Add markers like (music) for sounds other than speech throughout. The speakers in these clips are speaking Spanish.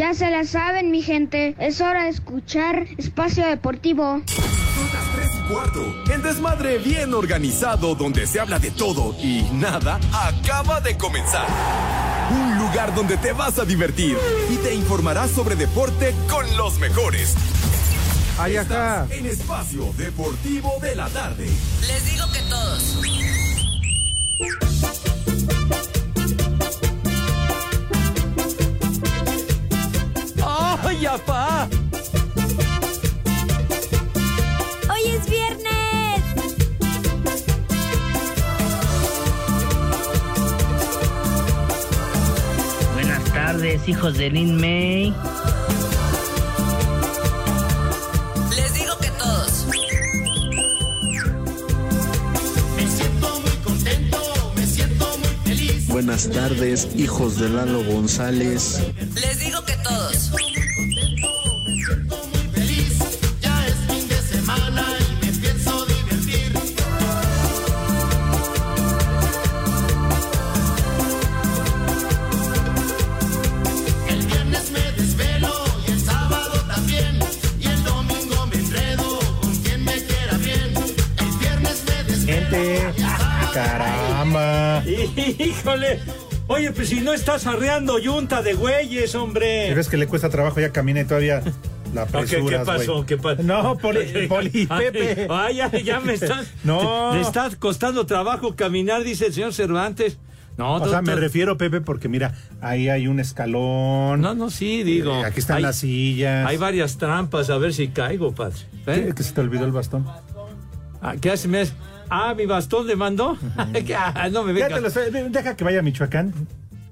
Ya se la saben, mi gente. Es hora de escuchar Espacio Deportivo. Son las 3 y cuarto. El desmadre bien organizado donde se habla de todo y nada acaba de comenzar. Un lugar donde te vas a divertir y te informarás sobre deporte con los mejores. Ay, acá. Estás en Espacio Deportivo de la Tarde. Les digo que todos. ¡Hoy es viernes! Buenas tardes, hijos de Lin May. Les digo que todos. Buenas tardes, hijos de Lalo González. Les (laughs) ¡Híjole! Oye, pues si no estás arreando yunta de güeyes, hombre. ¿Pero es que le cuesta trabajo? Ya camina y todavía la (laughs) Ok, apresuras, ¿Qué pasó? ¿Qué pasó? No, Poli, (laughs) Poli, Pepe. Ay, ya, ya me estás. No. Le está costando trabajo caminar, dice el señor Cervantes. No, O sea, me refiero, Pepe, porque mira, ahí hay un escalón. No, no, sí, digo. Eh, aquí están hay, las sillas. Hay varias trampas, a ver si caigo, padre. ¿Eh? ¿Qué? ¿Que se te olvidó el bastón? Ah, ¿Qué hace? Ah, mi bastón le mandó. (laughs) (laughs) Que, ah, no me Ya vengas. te lo sé, de- deja que vaya a Michoacán.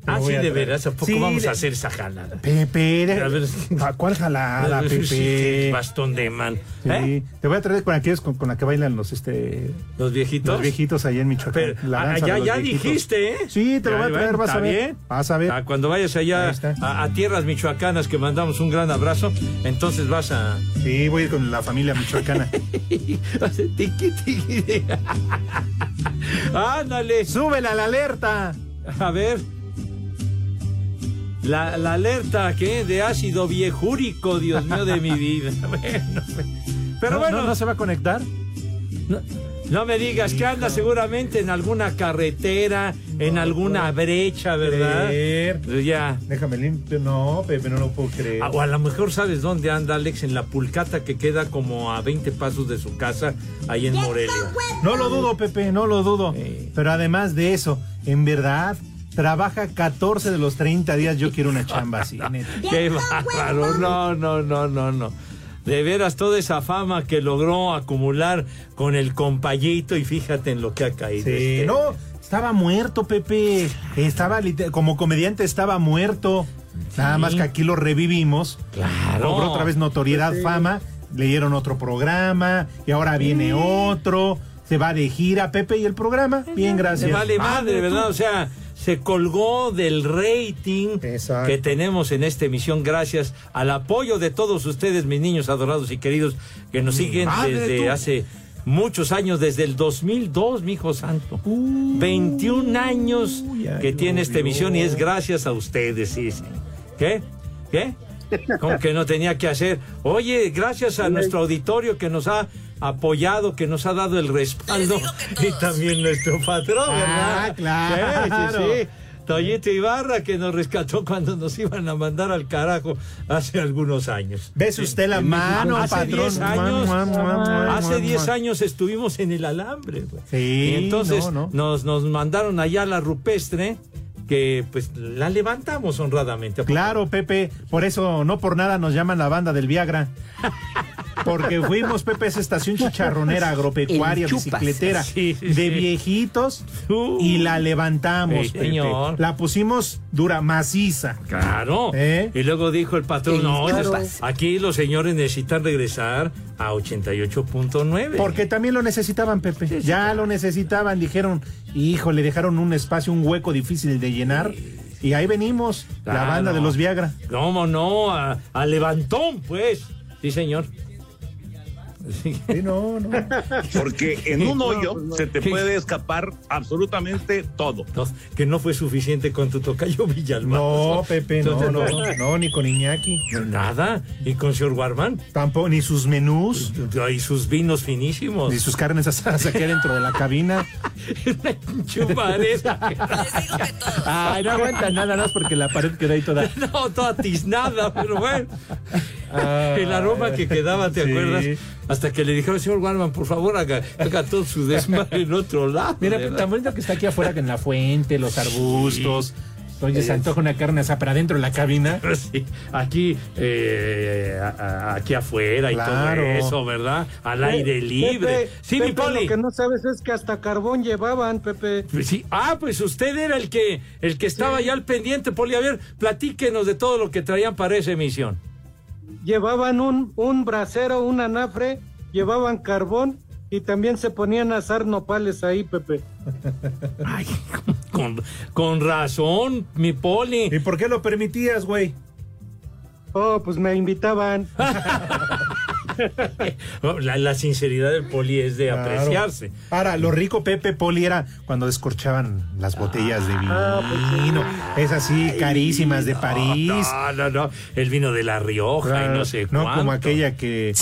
Ah, sí, de veras. ¿A poco Sí, vamos de- a hacer esa jalada? Pepe, de- A ver. ¿a ¿cuál jalada, (laughs) Sí, Pepe? Bastón de man. Sí, ¿Eh? te voy a traer con aquellos con, con la que bailan los este Los viejitos. los viejitos allá en Michoacán. Pero, La ah, ya, de los ya viejitos. dijiste, ¿eh? Sí, te lo voy a traer, vas a ver. bien. Vas a ver. Ah, cuando vayas allá a, a tierras michoacanas, que mandamos un gran abrazo, entonces vas a. Sí, voy a ir con la familia michoacana. (laughs) Tiqui, tiqui. (laughs) Ándale. ¡Súbela la alerta! A ver. La, la alerta que de ácido viejúrico, Dios mío de mi vida. (laughs) Bueno, pero No, bueno, no, no, ¿no se va a conectar? no me digas que anda seguramente en alguna carretera, en alguna brecha, ¿verdad? Creer. Pues ya. Déjame limpio. No, Pepe, no lo puedo creer. Ah, O a lo mejor sabes dónde anda Alex, en la pulcata que queda como a 20 pasos de su casa, ahí en Morelia. No lo dudo, Pepe, no lo dudo. Sí. Pero además de eso, en verdad, trabaja 14 de los 30 días. Yo quiero una chamba así, (laughs) neta. Qué bárbaro, no, no, no, no, no. De veras, toda esa fama que logró acumular con el compayito y fíjate en lo que ha caído. Sí, este. no, estaba muerto, Pepe. Estaba como comediante estaba muerto. Nada más que aquí lo revivimos. Claro. Cobró otra vez notoriedad, fama. Le dieron otro programa y ahora viene otro. Se va de gira, Pepe, y el programa. Bien, Se gracias. vale Ah, madre. ¿verdad? O sea, se colgó del rating Exacto. que tenemos en esta emisión gracias al apoyo de todos ustedes, mis niños adorados y queridos, que nos siguen Madre, desde tú. hace muchos años, desde el 2002, mi hijo santo. 21 años que tiene esta emisión y es gracias a ustedes, sí, sí. ¿Qué? ¿Qué? Como que no tenía que hacer. Oye, gracias a (laughs) nuestro auditorio que nos ha apoyado, que nos ha dado el respaldo. Y también nuestro patrón, ¿verdad? Ah, claro. Sí, sí, sí. Toyito Ibarra que nos rescató cuando nos iban a mandar al carajo hace algunos años. Bese usted la mano, hace patrón. 10 años, hace mua, 10 mua. años estuvimos en el alambre. güey. Sí, y entonces no, no. Nos, nos mandaron allá a la rupestre que pues la levantamos honradamente. Claro, Pepe, por eso no por nada nos llaman la banda del Viagra. (laughs) Porque fuimos, Pepe, a esa estación chicharronera, agropecuaria, bicicletera, Sí, sí, de sí. viejitos Uh. y la levantamos, Sí, Pepe. señor. La pusimos dura, maciza. Claro. ¿Eh? Y luego dijo el patrón, no, aquí los señores necesitan regresar a 88.9. Porque también lo necesitaban, Pepe. Ya lo necesitaban. Dijeron, hijo, le dejaron un espacio, un hueco difícil de llenar. Y ahí venimos, la banda de los Viagra. ¿Cómo no? A, a levantón, pues. Sí, señor. Sí, no, no. Porque (laughs) en un hoyo se te puede escapar absolutamente todo. No, que no fue suficiente con tu tocayo (laughs) Villalmán. No, Pepe, no, no, no, ni con Iñaki. Nada. ¿Y con señor Warman? Tampoco, ni sus menús. Y sus vinos finísimos. Ni sus carnes asadas aquí dentro de la cabina. (laughs) Todos. Ay, no aguanta nada más porque la pared quedó ahí toda. No, toda tiznada, pero bueno. El aroma que quedaba, ¿te Sí. acuerdas? Hasta que le dijeron, señor Warman, por favor, haga, haga todo su desmadre en otro lado. Mira, ¿verdad? tan bonito que está aquí afuera que en la fuente, los arbustos. Oye, se antoja una carne asada, pero adentro de la cabina. (laughs) Sí, aquí, eh, a- a- aquí afuera y todo eso, ¿verdad? Al aire libre. Pepe, sí, mi poli. Lo que no sabes es que hasta carbón llevaban, Pepe. Pues sí. Ah, pues usted era el que, el que estaba ya al pendiente, Poli. A ver, platíquenos de todo lo que traían para esa emisión. Llevaban un, un brasero, un anafre, llevaban carbón y también se ponían a asar nopales ahí, Pepe. (laughs) Ay, con, con razón, mi Poli. ¿Y por qué lo permitías, güey? Oh, pues me invitaban. (laughs) (laughs) La, la sinceridad del Poli es de Claro. apreciarse. Ahora, lo rico Pepe Poli era cuando descorchaban las botellas de Ah, pues vino. Esas así, carísimas de París. No, no, no. El vino de La Rioja y no sé No cuánto. como aquella que,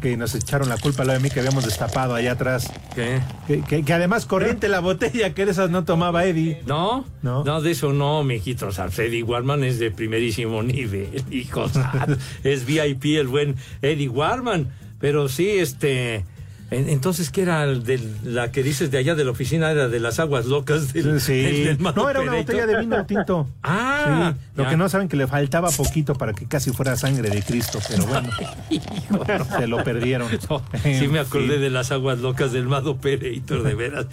que nos echaron la culpa a la de mí que habíamos destapado allá atrás. ¿Qué? Que, que- que además corriente la botella, que de esas no tomaba Eddie. ¿No? No. No, de eso no, mijito. Eddie Warman es de primerísimo nivel, (laughs) hijo. es VIP el buen Eddie Warman. Pero sí, este. En- Entonces, ¿qué era de la que dices de allá de la oficina? Era de las aguas locas del, Sí. del- No, era una Pereito? botella de vino tinto. (laughs) Ah, Sí, lo ya. que no saben que le faltaba poquito para que casi fuera sangre de Cristo, pero bueno, (laughs) se lo perdieron. No, sí me acordé Sí. de las aguas locas del Mado Pereito, de veras.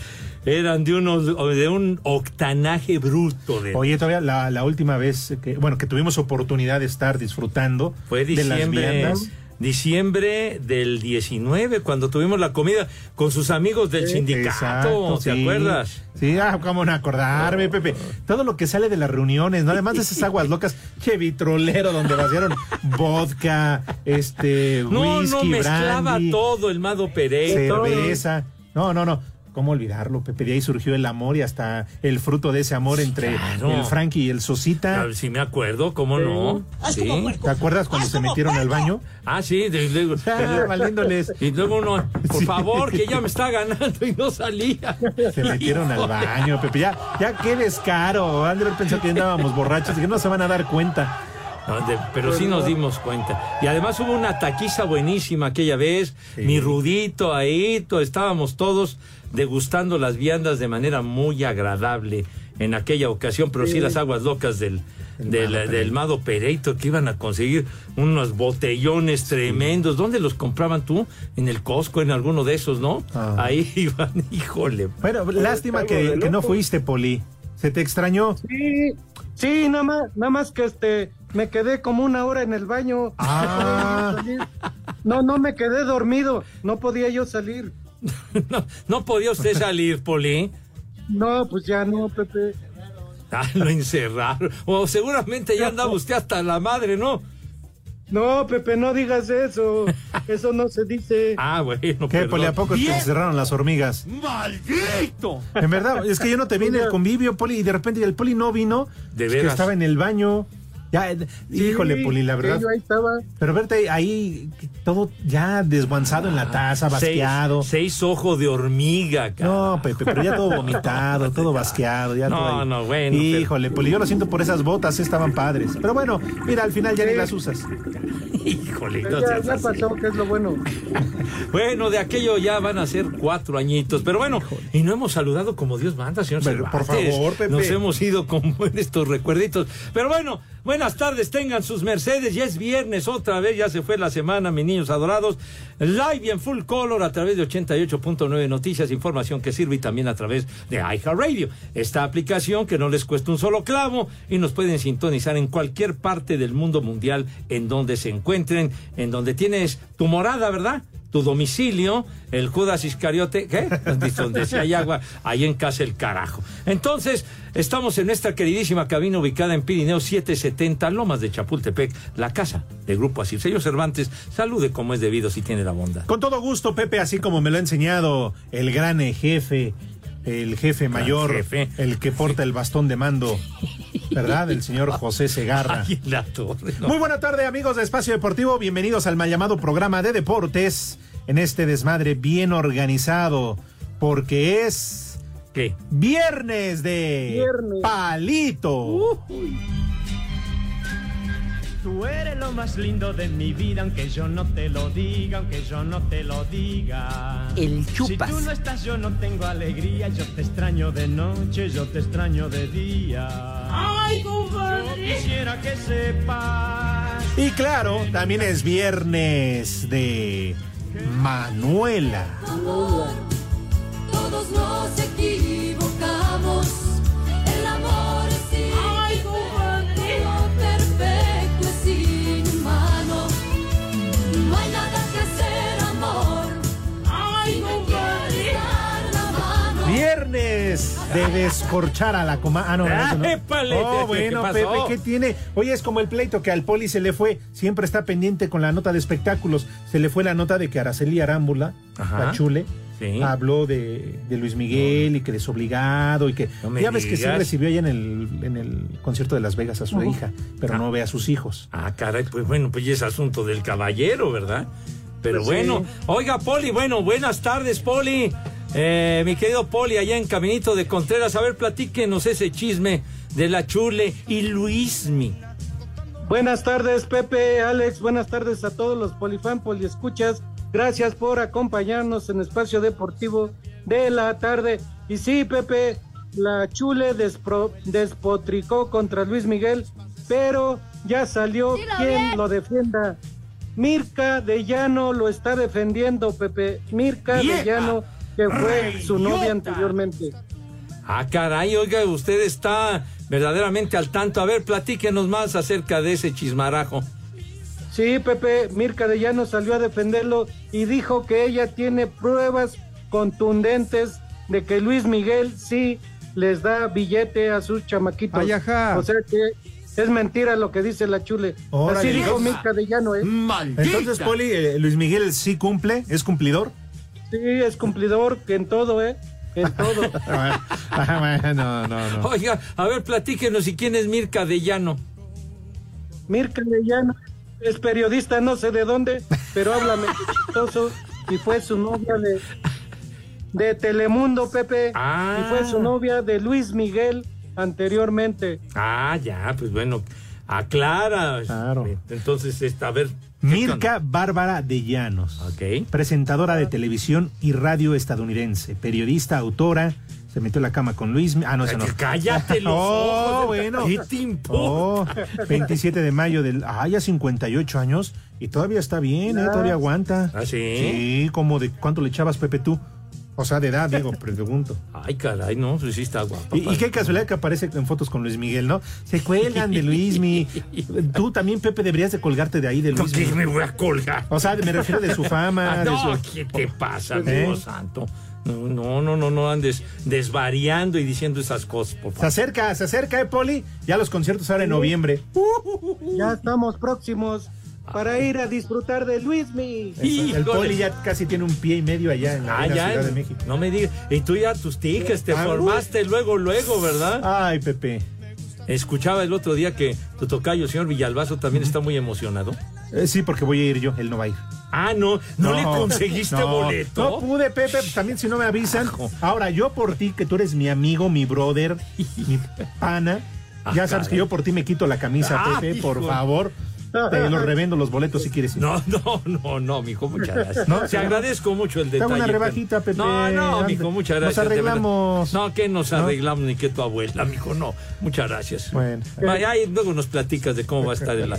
Eran de unos, de un octanaje bruto de Oye, todavía la, la última vez que, bueno, que tuvimos oportunidad de estar disfrutando Fue de las diciembre, viandas. Diciembre del 19, cuando tuvimos la comida con sus amigos del sindicato, Exacto, ¿te sí. acuerdas? Sí, ah, cómo no acordarme, Pepe. Todo lo que sale de las reuniones, ¿no? Además de esas aguas locas, (laughs) che vitrolero donde vaciaron vodka, este, No, whisky, no, mezclaba brandy, todo el Mado Pereito. cerveza. No, no, no. ¿Cómo olvidarlo, Pepe? De ahí surgió el amor y hasta el fruto de ese amor entre claro. el Frankie y el Sosita. Ah, Sí me acuerdo, ¿cómo no? Sí. ¿Te acuerdas cuando se metieron al baño? Ah, sí, de- de- (laughs) Ah, valiéndoles. y luego uno, por Sí. favor, que ya me está ganando y no salía. Se metieron al baño, Pepe. Ya, ya qué descaro. Andrés pensó que andábamos borrachos y que no se van a dar cuenta. De- pero sí nos dimos cuenta. Y además hubo una taquiza buenísima aquella vez. Sí. Mi Rudito ahí, to- estábamos todos degustando las viandas de manera muy agradable en aquella ocasión, pero sí, las aguas locas del, del, Mado del Mado Pereito que iban a conseguir unos botellones tremendos. ¿Dónde los compraban tú? En el Costco, en alguno de esos, ¿no? Ah. Ahí (laughs) iban, híjole. Bueno, lástima algo que, que no fuiste, Poli. ¿Se te extrañó? Sí, sí, nada más, nada más que este, me quedé como una hora en el baño. Ah. (laughs) No, no me quedé dormido, no podía yo salir. (laughs) No, no podía usted salir, Poli. No, pues ya no, Pepe. Ah, lo encerraron. O seguramente ya andaba usted hasta la madre, ¿no? No, Pepe, no digas eso. (laughs) Eso no se dice. Ah, bueno. ¿Qué. Poli? ¿A poco te cerraron las hormigas? ¡Maldito! En verdad, es que yo no te vi en el convivio, Poli, y de repente el Poli no vino. De es que veras. estaba en el baño. Ya, eh, híjole, Poli, la sí, verdad. yo ahí estaba. Pero verte ahí, todo ya desguanzado en la taza, basqueado. Seis, seis ojos de hormiga, cara. No, Pepe, pero ya todo vomitado, todo (laughs) basqueado. Ya No, todo ahí. no, bueno, pero- Híjole, Poli, yo lo siento por esas botas, estaban padres. Pero bueno, mira, al final ya ni las usas. (laughs) Híjole, no Ya, ya pasó, que es lo bueno. (laughs) Bueno, de aquello ya van a ser cuatro añitos. Pero bueno, y no hemos saludado como Dios manda, señor Pero, por favor, Pepe. Nos hemos ido con estos recuerditos. Pero bueno, buenas tardes, tengan sus Mercedes. Ya es viernes otra vez, ya se fue la semana, mis niños adorados. Live y en full color a través de 88.9 Noticias, información que sirve y también a través de iHeartRadio. Esta aplicación que no les cuesta un solo clavo y nos pueden sintonizar en cualquier parte del mundo mundial en donde se encuentren, en donde tienes tu morada, ¿verdad? Tu domicilio, el Judas Iscariote, ¿qué? (laughs) Donde si hay agua, ahí en casa el carajo. Entonces, estamos en nuestra queridísima cabina ubicada en Pirineo 770, Lomas de Chapultepec, la casa del Grupo Asir. Señor Cervantes, salude como es debido si tiene la bondad. Con todo gusto, Pepe, así como me lo ha enseñado el gran jefe, el jefe mayor, jefe. el que porta el bastón de mando, ¿verdad? El señor José Segarra. Ay, la torre, no. Muy buena tarde, amigos de Espacio Deportivo. Bienvenidos al mal llamado programa de deportes en este desmadre bien organizado, porque es ¿Qué? viernes de Viernes. palito. Tú eres lo más lindo de mi vida, aunque yo no te lo diga, aunque yo no te lo diga. El Si chupas. tú no estás, yo no tengo alegría. Yo te extraño de noche, yo te extraño de día. Ay, Yo compadre. quisiera que sepas. Y claro, también es viernes de Manuela. Todos nos equivocamos. De descorchar a la coma. Ah, no, no, eso no. ¡Épale! Oh, ¿Qué bueno? Pepe, ¿qué tiene? Oye, es como el pleito que al poli se le fue. Siempre está pendiente con la nota de espectáculos. Se le fue la nota de que Araceli Arámbula, Ajá. la chule, Sí. habló de, de Luis Miguel y que desobligado y que. No ya ves que sí recibió allá en el, en el concierto de Las Vegas a su hija, pero Ah. no ve a sus hijos. Ah, caray, pues bueno, pues ya es asunto del caballero, ¿verdad? Pero Pues bueno, sí. oiga, Poli, bueno, buenas tardes, Poli. Eh, mi querido Poli, allá en Caminito de Contreras, a ver, platíquenos ese chisme de la Chule y Luismi. Buenas tardes, Pepe, Alex. Buenas tardes a todos los polifan, poliescuchas. Gracias por acompañarnos en Espacio Deportivo de la tarde. Y sí, Pepe, la Chule despro- despotricó contra Luis Miguel, pero ya salió Dilo quien bien. lo defienda. Mirka de Llano lo está defendiendo, Pepe. Mirka de Llano, que fue su novia anteriormente. Ah, caray, oiga, usted está verdaderamente al tanto. A ver, platíquenos más acerca de ese chismarajo. Sí, Pepe, Mirka de Llano salió a defenderlo y dijo que ella tiene pruebas contundentes de que Luis Miguel sí les da billete a sus chamaquitos. Ay, ajá. O sea que es mentira lo que dice la chule. Órale, Así dijo. Mirka de Llano, ¿eh? Entonces, Poli, eh, Luis Miguel sí cumple, es cumplidor. Sí, es cumplidor que en todo, ¿eh? En todo. Ah, (laughs) bueno, (laughs) no, no. Oiga, a ver, platíquenos, ¿y quién es Mirka de Llano? Mirka de Llano es periodista, no sé de dónde, pero habla medio (laughs) chistoso y fue su novia de, de Telemundo, Pepe. Ah. Y fue su novia de Luis Miguel anteriormente. Ah, ya, pues bueno, aclara. Claro. Entonces, esta, a ver. ¿Qué Mirka Bárbara de Llanos. Ok. presentadora de televisión y radio estadounidense, periodista, autora, se metió la cama con Luis. Ah, no, eso no. cállate los (laughs) Oh, ojos. bueno. ¿Qué te importa? Oh, 27 de mayo del. Ah, ya 58 años y todavía está bien, ¿eh? Todavía aguanta. ¿Ah, sí? Sí, como de cuánto le echabas, Pepe, tú. O sea, de edad, digo, pregunto. Ay, caray, no, pues sí está guapo. Y, y qué casualidad que aparece en fotos con Luis Miguel, ¿no? Se cuelgan de Luismi. Tú también, Pepe, deberías de colgarte de ahí de ¿Con Luismi. qué me voy a colgar? O sea, me refiero de su fama. Ah, (laughs) de no, su- ¿qué te pasa, ¿Eh? Dios santo? No, no, no, no, no andes desvariando y diciendo esas cosas, por Se favor. acerca, se acerca, ¿eh, Poli? Ya los conciertos ahora en noviembre. Ya estamos próximos para ir a disfrutar de Luismi. El Híjole. Poli ya casi tiene un pie y medio allá en la, Ah, ya, Ciudad de México. no me digas. Y tú ya tus tickets te Ah, formaste luego, luego, ¿verdad? Ay, Pepe. Escuchaba el otro día que tu tocayo, señor Villalbazo, también está muy emocionado. Eh, sí, porque voy a ir yo, él no va a ir. Ah, no, no, le conseguiste (laughs) no, boleto. No pude, Pepe, pues también si no me avisan. Ahora, yo por ti, que tú eres mi amigo, mi brother, mi (laughs) pana, ya Ah, sabes caray. que yo por ti me quito la camisa, Ah, Pepe, por hijo. favor. Te los (laughs) revendo los boletos si quieres ir. No, no, no, no, mijo, muchas gracias. No, Te agradezco mucho el detalle. hago una rebajita, Pepe. No, no, mijo, muchas Nos gracias. verdad. arreglamos. No, que nos ¿No? arreglamos ni que tu abuela, mijo, no. Muchas gracias. Bueno. Vaya, ahí luego nos platicas de cómo va a estar el,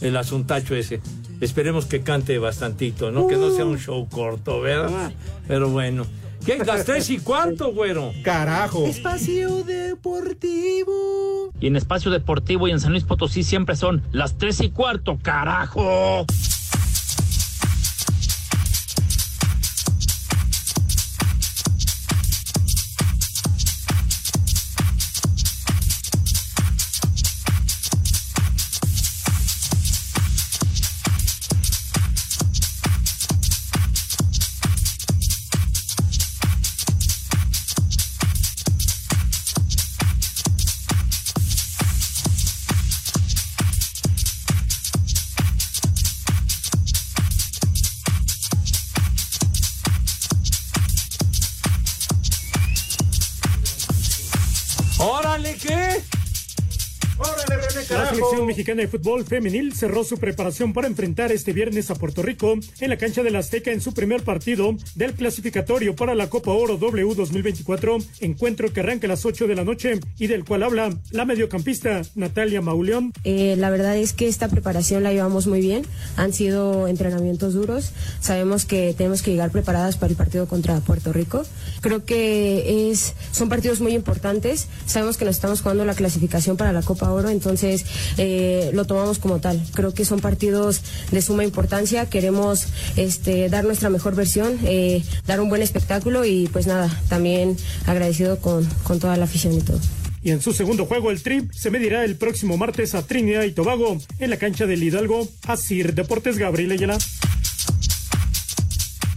el asuntacho ese. Esperemos que cante bastantito, ¿no? Que no sea un show corto, ¿verdad? Pero bueno. ¿Qué? Las tres y cuarto, güero. Carajo. Espacio Deportivo. Y en Espacio Deportivo y en San Luis Potosí siempre son las tres y cuarto, carajo. La selección mexicana de fútbol femenil cerró su preparación para enfrentar este viernes a Puerto Rico en la cancha del Azteca en su primer partido del clasificatorio para la Copa Oro W 2024, encuentro que arranca a las 8 de la noche y del cual habla la mediocampista Natalia Mauleón. Eh, la verdad es que esta preparación la llevamos muy bien. Han sido entrenamientos duros. Sabemos que tenemos que llegar preparadas para el partido contra Puerto Rico. Creo que es, son partidos muy importantes. Sabemos que nos estamos jugando la clasificación para la Copa Oro, entonces eh, lo tomamos como tal. Creo que son partidos de suma importancia. Queremos este, dar nuestra mejor versión, eh, dar un buen espectáculo y pues nada, también agradecido con, con toda la afición y todo. Y en su segundo juego, el Trip se medirá el próximo martes a Trinidad y Tobago en la cancha del Hidalgo. Asir Deportes Gabriel Ayala.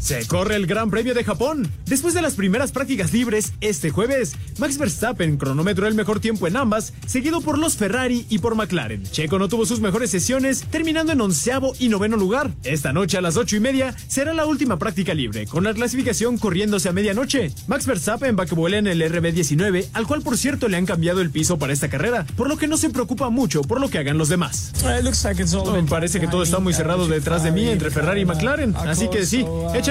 Se corre el Gran Premio de Japón. Después de las primeras prácticas libres este jueves, Max Verstappen cronometró el mejor tiempo en ambas, seguido por los Ferrari y por McLaren. Checo no tuvo sus mejores sesiones, terminando en onceavo y noveno lugar. Esta noche a las ocho y media será la última práctica libre, con la clasificación corriéndose a medianoche. Max Verstappen va que vuela en el RB19, al cual por cierto le han cambiado el piso para esta carrera, por lo que no se preocupa mucho por lo que hagan los demás. Me parece que todo está muy cerrado detrás de mí entre Ferrari y McLaren, así que sí,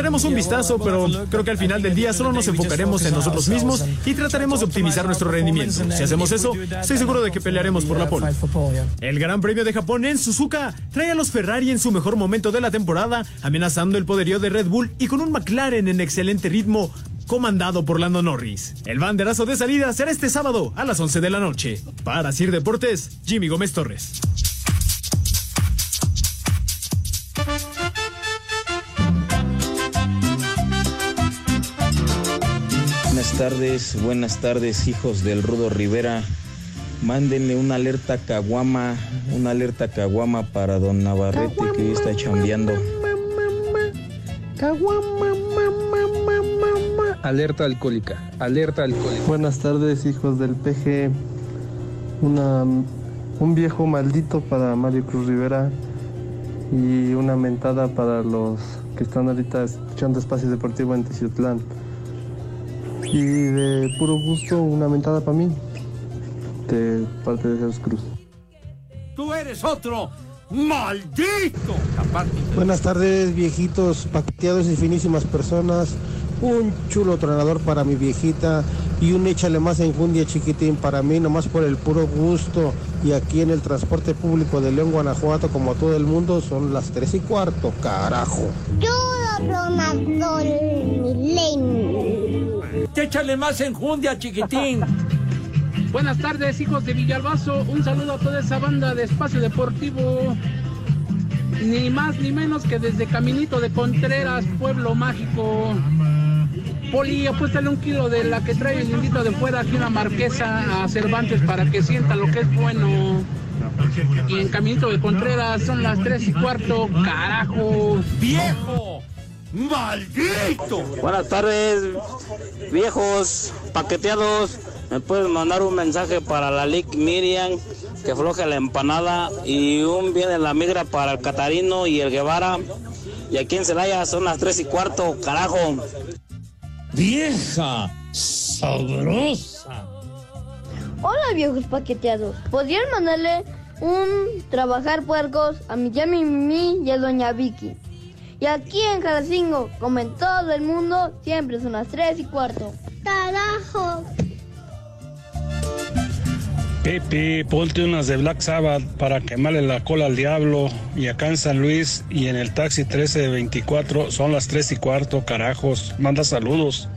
echaremos un vistazo, pero creo que al final del día solo nos enfocaremos en nosotros mismos y trataremos de optimizar nuestro rendimiento. Si hacemos eso, estoy seguro de que pelearemos por la pole. El Gran Premio de Japón en Suzuka trae a los Ferrari en su mejor momento de la temporada, amenazando el poderío de Red Bull y con un McLaren en excelente ritmo comandado por Lando Norris. El banderazo de salida será este sábado a las 11 de la noche. Para Sir Deportes, Jimmy Gómez Torres. Tardes, buenas tardes, hijos del Rudo Rivera. Mándenle una alerta caguama, una alerta caguama para don Navarrete que hoy está chambeando. Alerta alcohólica, alerta alcohólica. Buenas tardes, hijos del PG. Una, un viejo maldito para Mario Cruz Rivera y una mentada para los que están ahorita escuchando Espacio Deportivo en Teciutlán. Y de puro gusto, una mentada para mí, de parte de Jesús Cruz. ¡Tú eres otro! ¡Maldito! Aparte. Buenas tardes, viejitos, paqueteados y finísimas personas. Un chulo tronador para mi viejita y un échale más enjundia chiquitín para mí, nomás por el puro gusto. Y aquí en el transporte público de León, Guanajuato, como todo el mundo, son las tres y cuarto, carajo. Yo Ronaldo Milenio. Échale más enjundia, chiquitín. (laughs) Buenas tardes, hijos de Villalbazo. Un saludo a toda esa banda de Espacio Deportivo. Ni más ni menos que desde Caminito de Contreras, Pueblo Mágico. Poli, apuéstale un kilo de la que trae el indito de fuera aquí una marquesa a Cervantes para que sienta lo que es bueno. Y en Caminito de Contreras son las tres y cuarto, carajo. ¡Viejo! ¡Maldito! Buenas tardes, viejos paqueteados. Me puedes mandar un mensaje para la Lick Miriam que afloje la empanada y un bien de la migra para el Catarino y el Guevara. Y aquí en Celaya son las tres y cuarto, carajo. ¡Vieja! ¡Sabrosa! Hola viejos paqueteados. ¿Podrían mandarle un trabajar puercos a mi tía Mimi y a doña Vicky? Y aquí en Jalacingo, como en todo el mundo, siempre son las 3 y cuarto. Carajo. Pepe, ponte unas de Black Sabbath para quemarle la cola al diablo. Y acá en San Luis y en el taxi 1324 son las 3 y cuarto, carajos. Manda saludos.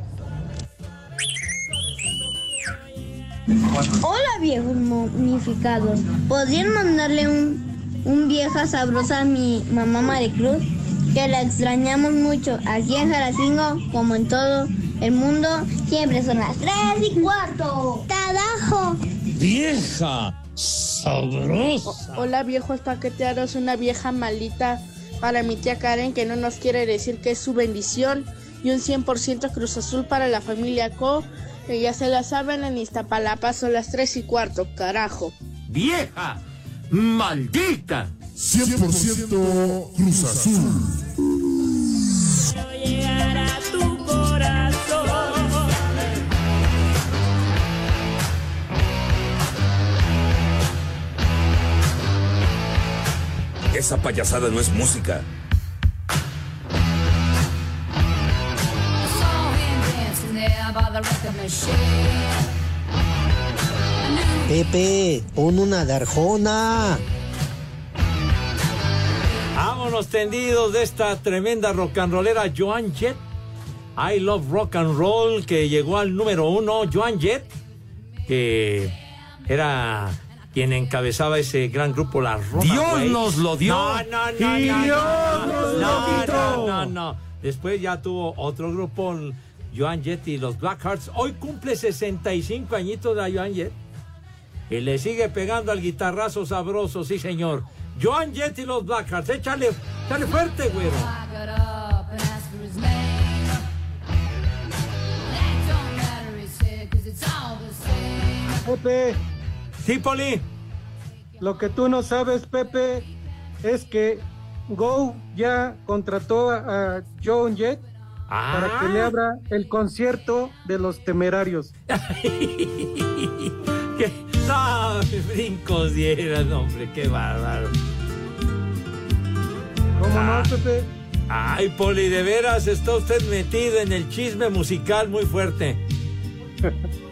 Hola viejos momificados. ¿Podrían mandarle un, un vieja sabrosa a mi mamá Maricruz? Que la extrañamos mucho. Aquí en Jalacingo, como en todo el mundo, siempre son las 3 y cuarto. Carajo. ¡Vieja! ¡Sabrosa! Hola viejos paqueteados, una vieja malita para mi tía Karen que no nos quiere decir que es su bendición y un 100% Cruz Azul para la familia Co. Que ya se la saben en Iztapalapa son las 3 y cuarto, carajo. ¡Vieja! ¡Maldita! 100% Cruz Azul. Esa payasada no es música. Pepe, pon una de Arjona. Vámonos tendidos de esta tremenda rock and rollera Joan Jett. I Love Rock and Roll, que llegó al número uno. Joan Jett, que era quien encabezaba ese gran grupo, la Roma Dios nos lo dio. No, no, no, Y no, Dios no, nos lo no, quitó. no, no, no. Después ya tuvo otro grupo, Joan Jett y los Blackhearts. Hoy cumple 65 añitos la Joan Jett. Y le sigue pegando al guitarrazo sabroso, sí señor. Joan Jett y los Blackhearts. Échale, échale fuerte, güero. Pepe. Sí, Poli. Lo que tú no sabes, Pepe, es que Go ya contrató a, John Jett para que le abra el concierto de los temerarios. (laughs) ¿Qué? No, brincos dieran, hombre, qué bárbaro. ¿Cómo Ah. no, Pepe? Ay, Poli, de veras está usted metido en el chisme musical muy fuerte. (laughs)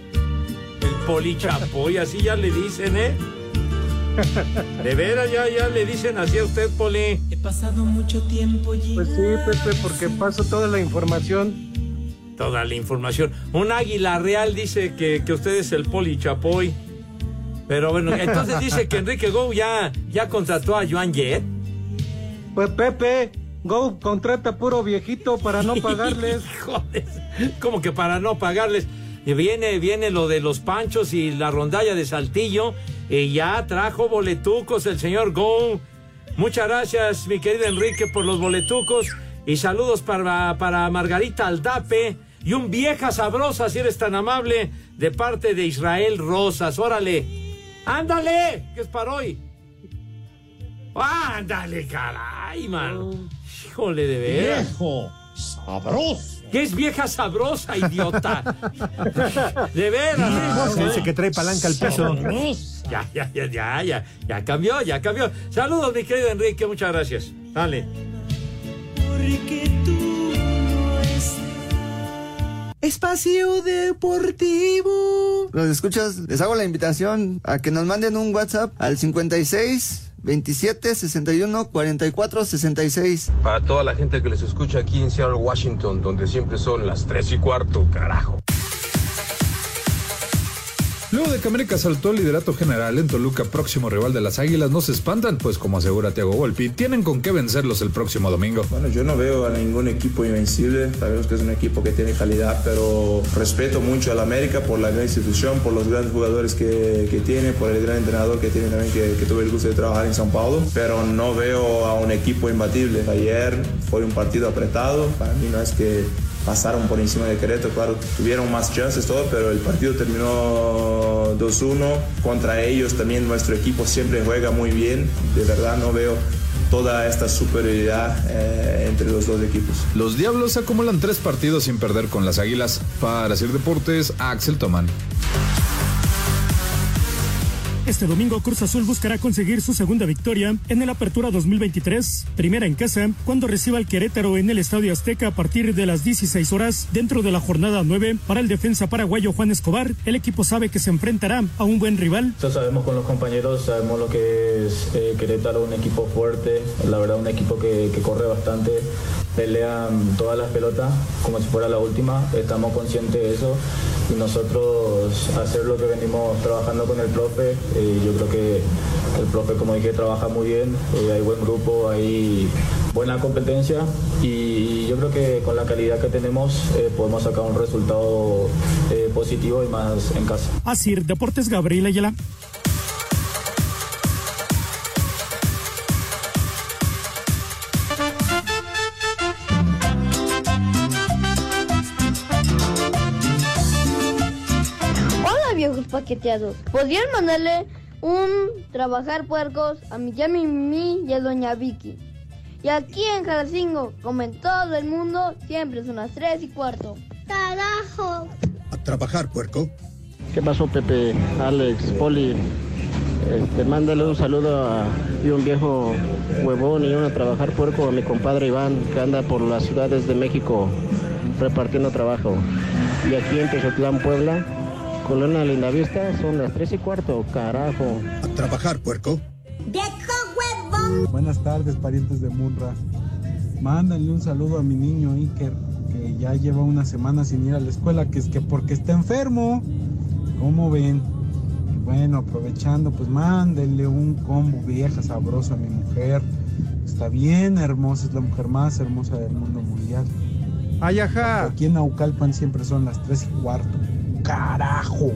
El Poli Chapoy, así ya le dicen, ¿eh? De veras, ya, ya le dicen así a usted, Poli. He pasado mucho tiempo y Pues sí, Pepe, porque paso toda la información. Toda la información. Un águila real dice que, que usted es el Poli Chapoy. Pero bueno, entonces dice que Enrique Go ya, ya contrató a Joan Jett. Pues Pepe, Go contrata puro viejito para no (laughs) pagarles. Joder, como que para no pagarles. Y Viene, viene lo de los panchos y la rondalla de Saltillo. Y ya trajo boletucos el señor Go. Muchas gracias, mi querido Enrique, por los boletucos. Y saludos para, para Margarita Aldape. Y un vieja sabrosa, si eres tan amable, de parte de Israel Rosas. Órale. ¡Ándale! Que es para hoy. ¡Ándale, caray, man! Híjole, de veras. Viejo, sabroso. ¿Qué es vieja sabrosa, idiota? (laughs) De veras. Se dice que trae palanca al peso. Ya, ya, ya, ya, ya, ya cambió, ya cambió. Saludos, mi querido Enrique, muchas gracias. Dale. Espacio Deportivo. Los escuchas, les hago la invitación a que nos manden un WhatsApp al 56 27 61 44 66. Para toda la gente que les escucha aquí en Seattle, Washington, donde siempre son las 3 y cuarto, carajo. Luego de que América saltó el liderato general en Toluca, próximo rival de las Águilas, no se espantan, pues como asegura Thiago Volpi, tienen con qué vencerlos el próximo domingo. Bueno, yo no veo a ningún equipo invencible. Sabemos que es un equipo que tiene calidad, pero respeto mucho al América por la gran institución, por los grandes jugadores que, que tiene, por el gran entrenador que tiene también, que, que tuve el gusto de trabajar en São Paulo. Pero no veo a un equipo imbatible. Ayer fue un partido apretado. Para mí no es que pasaron por encima de Querétaro, claro, tuvieron más chances todo, pero el partido terminó 2-1. Contra ellos también nuestro equipo siempre juega muy bien. De verdad no veo toda esta superioridad eh, entre los dos equipos. Los Diablos acumulan tres partidos sin perder con las Águilas. Para hacer deportes, Axel Tomán. Este domingo Cruz Azul buscará conseguir su segunda victoria en el Apertura 2023, primera en casa, cuando reciba al Querétaro en el Estadio Azteca a partir de las 16 horas dentro de la jornada 9 para el defensa paraguayo Juan Escobar. El equipo sabe que se enfrentará a un buen rival. Nosotros sabemos con los compañeros, sabemos lo que es eh, Querétaro, un equipo fuerte, la verdad un equipo que, que corre bastante, pelean todas las pelotas como si fuera la última, estamos conscientes de eso y nosotros hacer lo que venimos trabajando con el profe, eh, yo creo que el profe como dije trabaja muy bien, eh, hay buen grupo, hay buena competencia y yo creo que con la calidad que tenemos eh, podemos sacar un resultado positivo y más en casa. Así, Deportes Gabriel Ayala. Paqueteados. ¿Podrían mandarle un trabajar puercos a mi tía Mimi y a doña Vicky? Y aquí en Jalacingo, como en todo el mundo, siempre son las 3 y cuarto. Carajo. A trabajar, puerco. ¿Qué pasó, Pepe, Alex, Poli? Este, mándale un saludo a y un viejo huevón y uno a trabajar puerco a mi compadre Iván, que anda por las ciudades de México repartiendo trabajo. Y aquí en Tezotlán, Puebla, Colonia Lindavista, son las tres y cuarto, carajo. A trabajar, puerco. Buenas tardes, parientes de Munra. Mándenle un saludo a mi niño Iker, que ya lleva una semana sin ir a la escuela, que es que porque está enfermo. ¿Cómo ven? Y bueno, aprovechando, pues mándenle un combo vieja sabrosa a mi mujer. Está bien hermosa, es la mujer más hermosa del mundo mundial. Ay, ajá. Aquí en Naucalpan siempre son las tres y cuarto. ¡Carajo!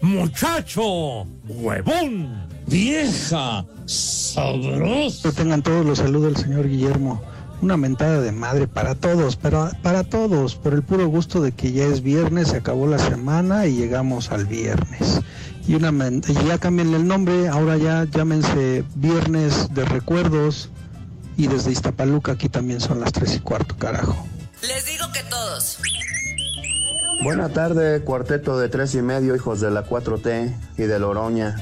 ¡Muchacho! ¡Huevón! ¡Vieja! ¡Sabroso! Tengan todos los saludos del señor Guillermo. Una mentada de madre para todos, pero para todos, por el puro gusto de que ya es viernes, se acabó la semana y llegamos al viernes. Y una ya cámbienle el nombre, ahora ya llámense Viernes de Recuerdos y desde Iztapaluca aquí también son las tres y cuarto, carajo. Les digo que todos. Buena tarde, cuarteto de tres y medio, hijos de la 4T y de la Oroña.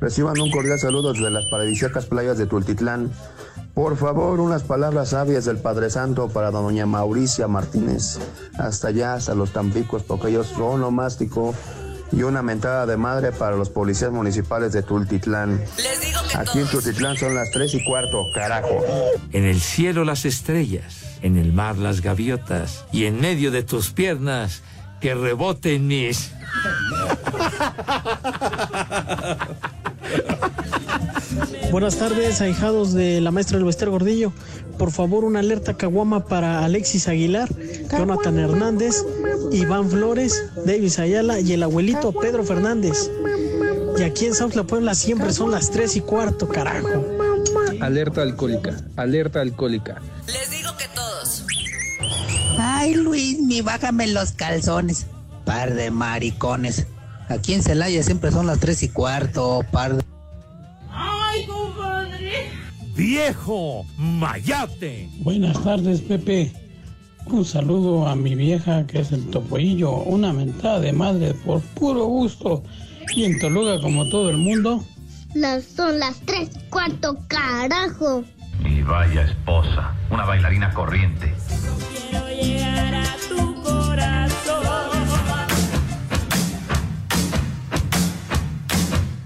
Reciban un cordial saludo desde las paradisíacas playas de Tultitlán. Por favor, unas palabras sabias del Padre Santo para doña Mauricia Martínez. Hasta allá, hasta los Tampicos, porque ellos son onomástico. Y una mentada de madre para los policías municipales de Tultitlán. Aquí en Tultitlán son las tres y cuarto, carajo. En el cielo las estrellas, en el mar las gaviotas y en medio de tus piernas que reboten mis. (laughs) Buenas tardes, ahijados de la maestra del Bester Gordillo. Por favor, una alerta caguama para Alexis Aguilar, Jonathan Hernández, Iván Flores, Davis Ayala y el abuelito Pedro Fernández. Y aquí en Sautla Puebla siempre son las 3 y cuarto, carajo. Alerta alcohólica, alerta alcohólica. Les digo que todos. Ay, Luis, mi bájame los calzones. Par de maricones. Aquí en Celaya siempre son las tres y cuarto, par de... ¡Ay, compadre! ¡Viejo! ¡Mayate! Buenas tardes, Pepe. Un saludo a mi vieja que es el topoillo, una mentada de madre por puro gusto. Y en Toluca, como todo el mundo, Las, son las tres y cuarto, carajo. Y vaya esposa, una bailarina corriente. Quiero llegar a tu corazón.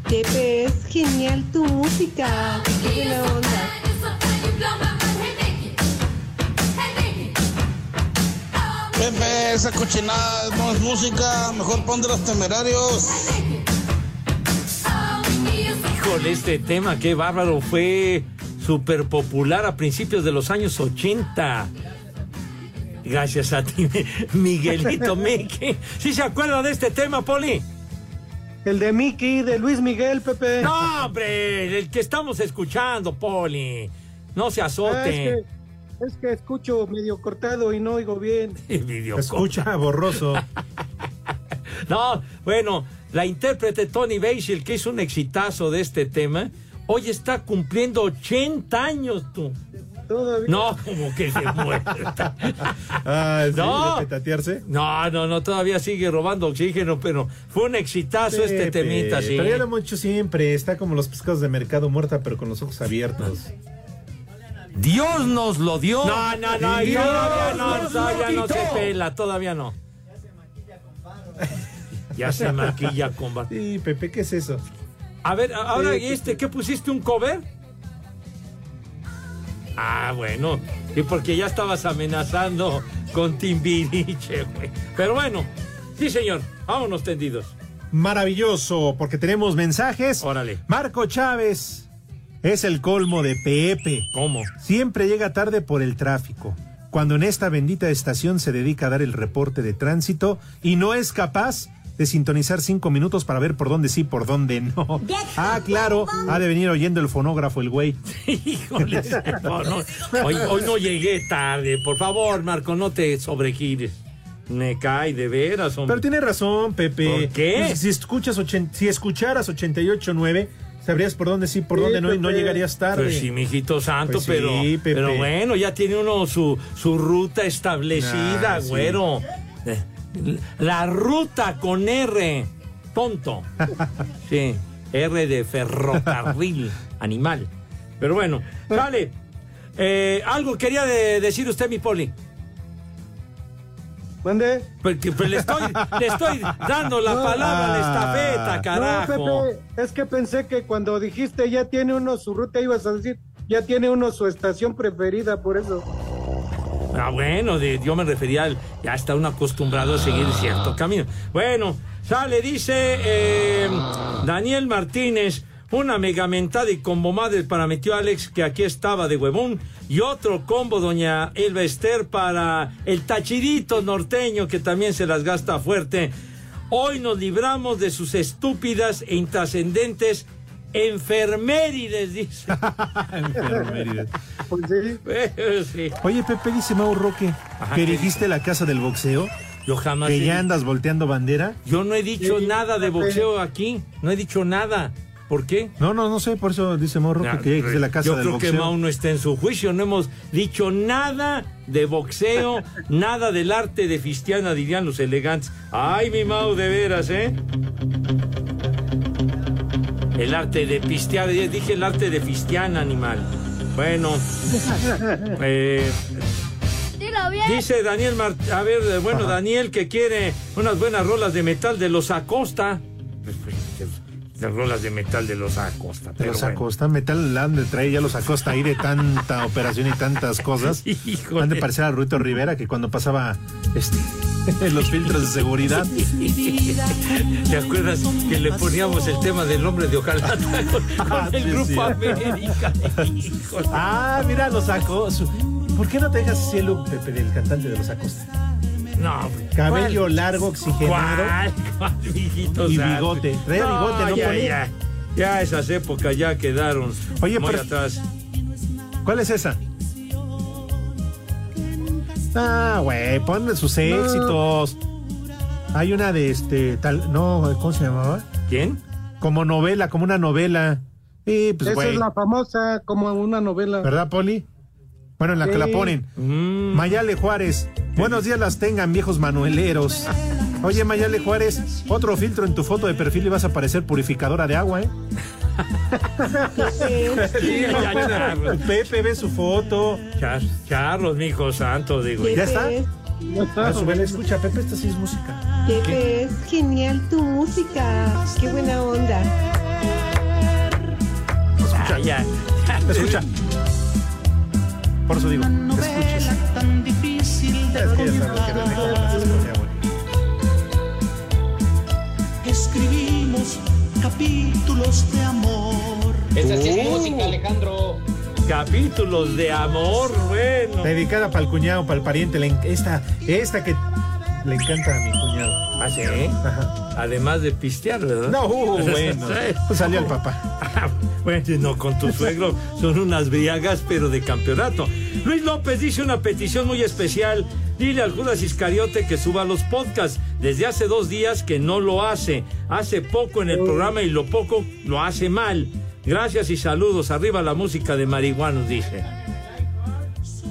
Pepe, es genial tu música. Qué buena onda. Pepe, esa cochinada no es música, mejor pon de los temerarios. Híjole, este tema, qué bárbaro, fue súper popular a principios de los años 80. Gracias a ti, (laughs) Miguelito Mickey. ¿Sí se acuerda de este tema, Poli? El de Mickey, de Luis Miguel, Pepe. No, hombre, el que estamos escuchando, Poli. No se Ah, azote. es, que, es que escucho medio cortado y no oigo bien. (laughs) Escucha borroso. (laughs) No, bueno, la intérprete Tony Basil, que hizo un exitazo de este tema, hoy está cumpliendo 80 años, tú. Todavía. No, como que se (laughs) muerta. Ah, ¿sí? No. No, no, no, todavía sigue robando oxígeno, pero fue un exitazo este Pepe, temita, sí. Pero ya lo hemos hecho siempre. Está como los pescados de mercado muerta, pero con los ojos abiertos. Dios nos lo dio. No, no, no, todavía no, todavía no se pela, todavía no. Ya se maquilla con bar- Sí, Pepe, ¿qué es eso? A ver, ahora, ¿y este qué pusiste? ¿Un cover? Ah, bueno. Y porque ya estabas amenazando con Timbiriche, güey. Pero bueno, sí, señor. Vámonos tendidos. Maravilloso, porque tenemos mensajes. Órale. Marco Chávez es el colmo de Pepe. ¿Cómo? Siempre llega tarde por el tráfico. Cuando en esta bendita estación se dedica a dar el reporte de tránsito y no es capaz de sintonizar cinco minutos para ver por dónde sí, por dónde no. Ah, claro, ha de venir oyendo el fonógrafo el güey. (laughs) Híjole, (laughs) no, no. Hoy, hoy no llegué tarde. Por favor, Marco, no te sobregires. Me cae de veras, hombre. Pero tiene razón, Pepe. ¿Por qué? Pues, si escuchas ochen- si escucharas 88.9, sabrías por dónde sí, por Sí, dónde no, y no llegarías tarde. Pues sí, mijito santo, Pues sí, pero, Pepe. pero bueno, ya tiene uno su, su ruta establecida, Ah, sí. güero. Eh, La ruta con R, tonto. Sí. R de ferrocarril, (laughs) animal. Pero bueno, vale. Eh, algo quería de- decir usted, mi poli. ¿Mande? Porque pues, le, estoy, le estoy dando la (laughs) palabra a la estafeta, carajo. No, Pepe, es que pensé que cuando dijiste ya tiene uno su ruta, ibas a decir ya tiene uno su estación preferida, por eso. Ah, bueno, yo me refería al. Ya está uno acostumbrado a seguir cierto camino. Bueno, sale, dice eh, Daniel Martínez. Una mega mentada y combo madre para metió Alex, que aquí estaba de huevón. Y otro combo, doña Elba Ester, para el tachidito norteño, que también se las gasta fuerte. Hoy nos libramos de sus estúpidas e intrascendentes enfermerides, dice. (laughs) Enfermerides. Pues sí. Sí. Oye, Pepe, dice Mau Roque, Ajá, que ¿qué dijiste la casa del boxeo, Yo jamás. que he ya dicho- andas volteando bandera. Yo no he dicho Sí, nada de Pepe. boxeo aquí. No he dicho nada. ¿Por qué? No, no, no sé, por eso dice Mau Roque que ya dijiste la casa Yo del creo boxeo. que Mau no está en su juicio. No hemos dicho nada de boxeo, (laughs) nada del arte de Fistiana, dirían los elegantes. Ay, mi Mau, de veras, ¿eh? El arte de pistear, dije el arte de Fistiana, animal. Bueno, (laughs) eh, Dilo bien. Dice Daniel Mart a ver, eh, bueno, Daniel que quiere unas buenas rolas de metal de los Acosta. Las rolas de metal de los Acosta. De los bueno. Acosta, Metal Land de trae ya los Acosta ahí de tanta (laughs) operación y tantas cosas. (laughs) Híjole. Han de parecer a Ruito Rivera que cuando pasaba este, (laughs) los filtros de seguridad. ¿Te acuerdas que le poníamos el tema del hombre de Ojalá con, con el Sí, grupo sí. América? Híjole. Ah, mira, los Acosta. ¿Por qué no te dejas así el look, Pepe, del cantante de los Acosta? No, Cabello largo, oxigenado. ¿Cuál? (laughs) ¿Cuál, mijito Y bigote. Traía bigote, ¿no, ya, Poli? ya, ya esas épocas ya quedaron Oye, muy pero- atrás. ¿Cuál es esa? Ah, güey, ponle sus éxitos. Hay una de este tal, no, ¿cómo se llamaba? ¿Quién? Como novela, como una novela. Sí, pues Esa es la famosa como una novela. ¿Verdad, Poli? Bueno, en la que la ponen. Mm. Mayale Juárez. Buenos días las tengan, viejos manueleros. Oye, Mayale Juárez, otro filtro en tu foto de perfil y vas a parecer purificadora de agua, ¿eh? Sí, ya, Charlos. Pepe ve su foto. Char- Charlos, mi hijo santo, digo. ¿Ya está? A su vez, escucha, Pepe, esta sí es música. Pepe, es genial tu música. Qué buena onda. Ah, ya. Escucha. Por eso digo, que escuches. tan difícil de Es que ya sabes que René como las escucha, güey. Escribimos capítulos de amor. Esa sí es música, Alejandro. Capítulos de amor, bueno. Dedicada para el cuñado, para el pariente. Esta, esta que le encanta a mi cuñado. ¿Ah, sí? Ajá. Además de pistear, ¿verdad? No, uh, (laughs) bueno. Salió el papá. Bueno, no, con tu (laughs) suegro son unas briagas, pero de campeonato. Luis López dice una petición muy especial. Dile al Judas Iscariote que suba los podcasts. Desde hace dos días que no lo hace. Hace poco en el programa y lo poco lo hace mal. Gracias y saludos. Arriba la música de marihuanos, dice.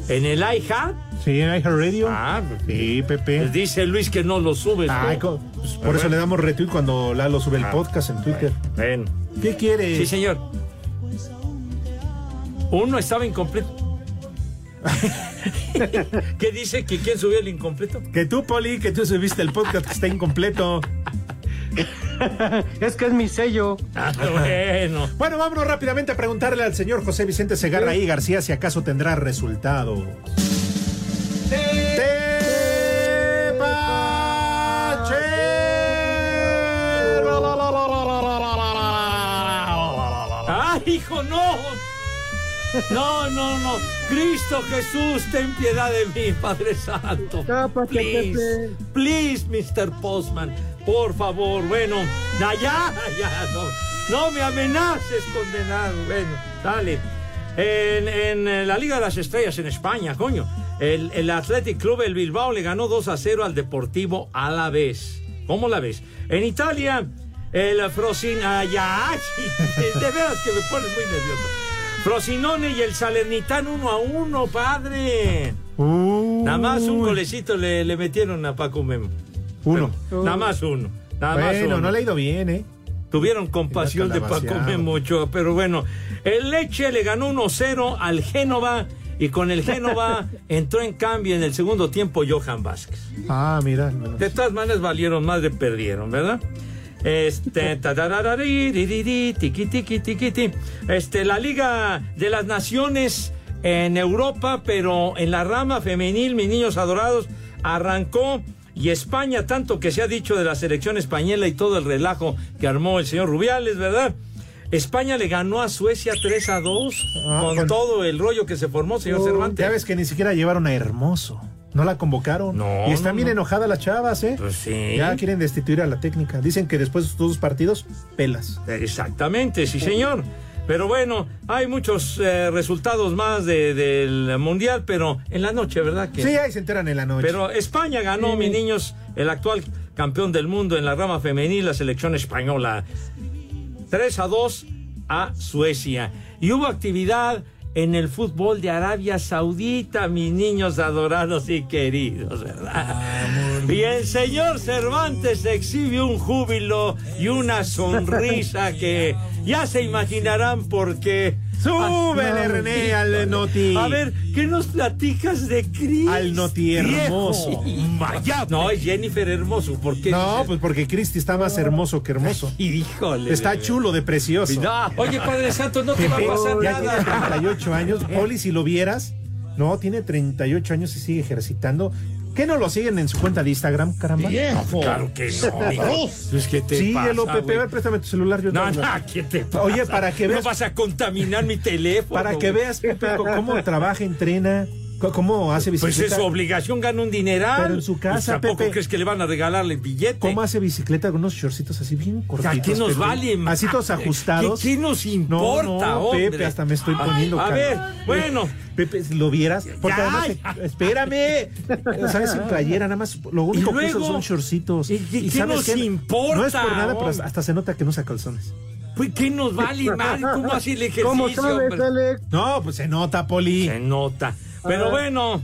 ¿En el iHat? Sí, en iHeartRadio. Ah, Sí, Pepe. pues dice Luis que no lo subes. Ay, co- pues, por eso le damos retweet cuando Lalo sube el Ah, podcast en Twitter. Ven. ¿Qué quiere? Sí, señor. Uno estaba incompleto. (laughs) ¿Qué dice? ¿Que quién subió el incompleto? Que tú, Poli, que tú subiste el podcast que está incompleto. (laughs) Es que es mi sello. Ah, bueno. Bueno, vámonos rápidamente a preguntarle al señor José Vicente Segarra y García si acaso tendrá resultado. ¡Ay, hijo, no! No, no, no. Cristo Jesús, ten piedad de mí, Padre Santo. Please, please, Mr. Postman. Por favor, bueno. Ya, ya, ya, no. No me amenaces, condenado. Bueno, dale. En, en, eh, la Liga de las Estrellas en España, coño. El, el Athletic Club, el Bilbao, le ganó 2 a 0 al Deportivo a la vez. ¿Cómo la ves? En Italia, el Frosin... ya, sí, (laughs) de veras que me pones muy nervioso. Frosinone y el Salernitano uno a uno, padre. Nada más un golecito le, le metieron a Paco Memo. Uno. Nada más uno. Nada más Bueno, uno. no le ha ido bien, ¿eh? tuvieron compasión de Paco. Memo Ochoa, pero bueno, el Leche le ganó 1-0 al Génova y con el Génova entró en cambio en el segundo tiempo Johan Vázquez. Ah, mira. De todas maneras valieron más de perdieron, ¿verdad? Este, (laughs) este, la Liga de las Naciones en Europa, pero en la rama femenil, mis niños adorados, arrancó y España, tanto que se ha dicho de la selección española y todo el relajo que armó el señor Rubiales, ¿verdad? España le ganó a Suecia 3 a 2 Ah, con todo el rollo que se formó, señor Cervantes. Ya ves que ni siquiera llevaron a Hermoso. No la convocaron. No, y están no, bien no. enojadas las chavas, ¿eh? Pues sí. Ya quieren destituir a la técnica. Dicen que después de estos dos partidos, pelas. Exactamente, sí señor. Pero bueno, hay muchos eh, resultados más de- del Mundial, pero en la noche, ¿verdad? Que... Sí, ahí se enteran en la noche. Pero España ganó, Sí. mis niños, el actual campeón del mundo en la rama femenil, la selección española. 3 a 2 a Suecia. Y hubo actividad en el fútbol de Arabia Saudita, mis niños adorados y queridos, ¿verdad? Y el señor Cervantes exhibe un júbilo y una sonrisa que ya se imaginarán por qué. Súbele, René, al Noti. A ver, ¿qué nos platicas de Cris? Al Noti hermoso. Vaya. No, es Jennifer Hermoso. ¿Por qué? No, dices? pues porque Cristi está más hermoso que hermoso. (laughs) Híjole. Está bebé. chulo de precioso. No, Oye, Padre Santo, no te va a pasar ya nada. tiene 38 años. Poli, si lo vieras, no, tiene 38 años y sigue ejercitando. ¿Qué no lo siguen en su cuenta de Instagram, caramba? Viejo. Claro que no. Pues, ¿qué te Síguelo, pasa, Pepe. güey? A ver, préstame tu celular. Yo te No, no, ¿qué te pasa? Oye, para que veas- No vas a contaminar mi (laughs) teléfono. Para que veas, Pepe, cómo trabaja, entrena, cómo hace Pues bicicleta. es su obligación, gana un dineral. Pero en su casa, Pues, ¿Tampoco Pepe. crees que le van a regalarle el billete? ¿Cómo hace bicicleta con unos shortcitos así bien cortitos? ¿A qué nos Pepe? vale? Así todos ajustados. ¿Qué, qué nos importa, No? Pepe, hasta me estoy Ay, poniendo A cara. ver, bueno. Pepe, si lo vieras, porque además, espérame, sabes sin playera, nada más, lo único ¿Y que luego? son shortcitos. ¿Y qué- qué sabes nos qué? importa, No es por nada, pero hasta se nota que no usa calzones. Pues, ¿qué nos vale, mal? ¿Cómo hace el (laughs) ejercicio, ¿Cómo sabes? Alex? No, pues se nota, Poli. Se nota. Pero bueno,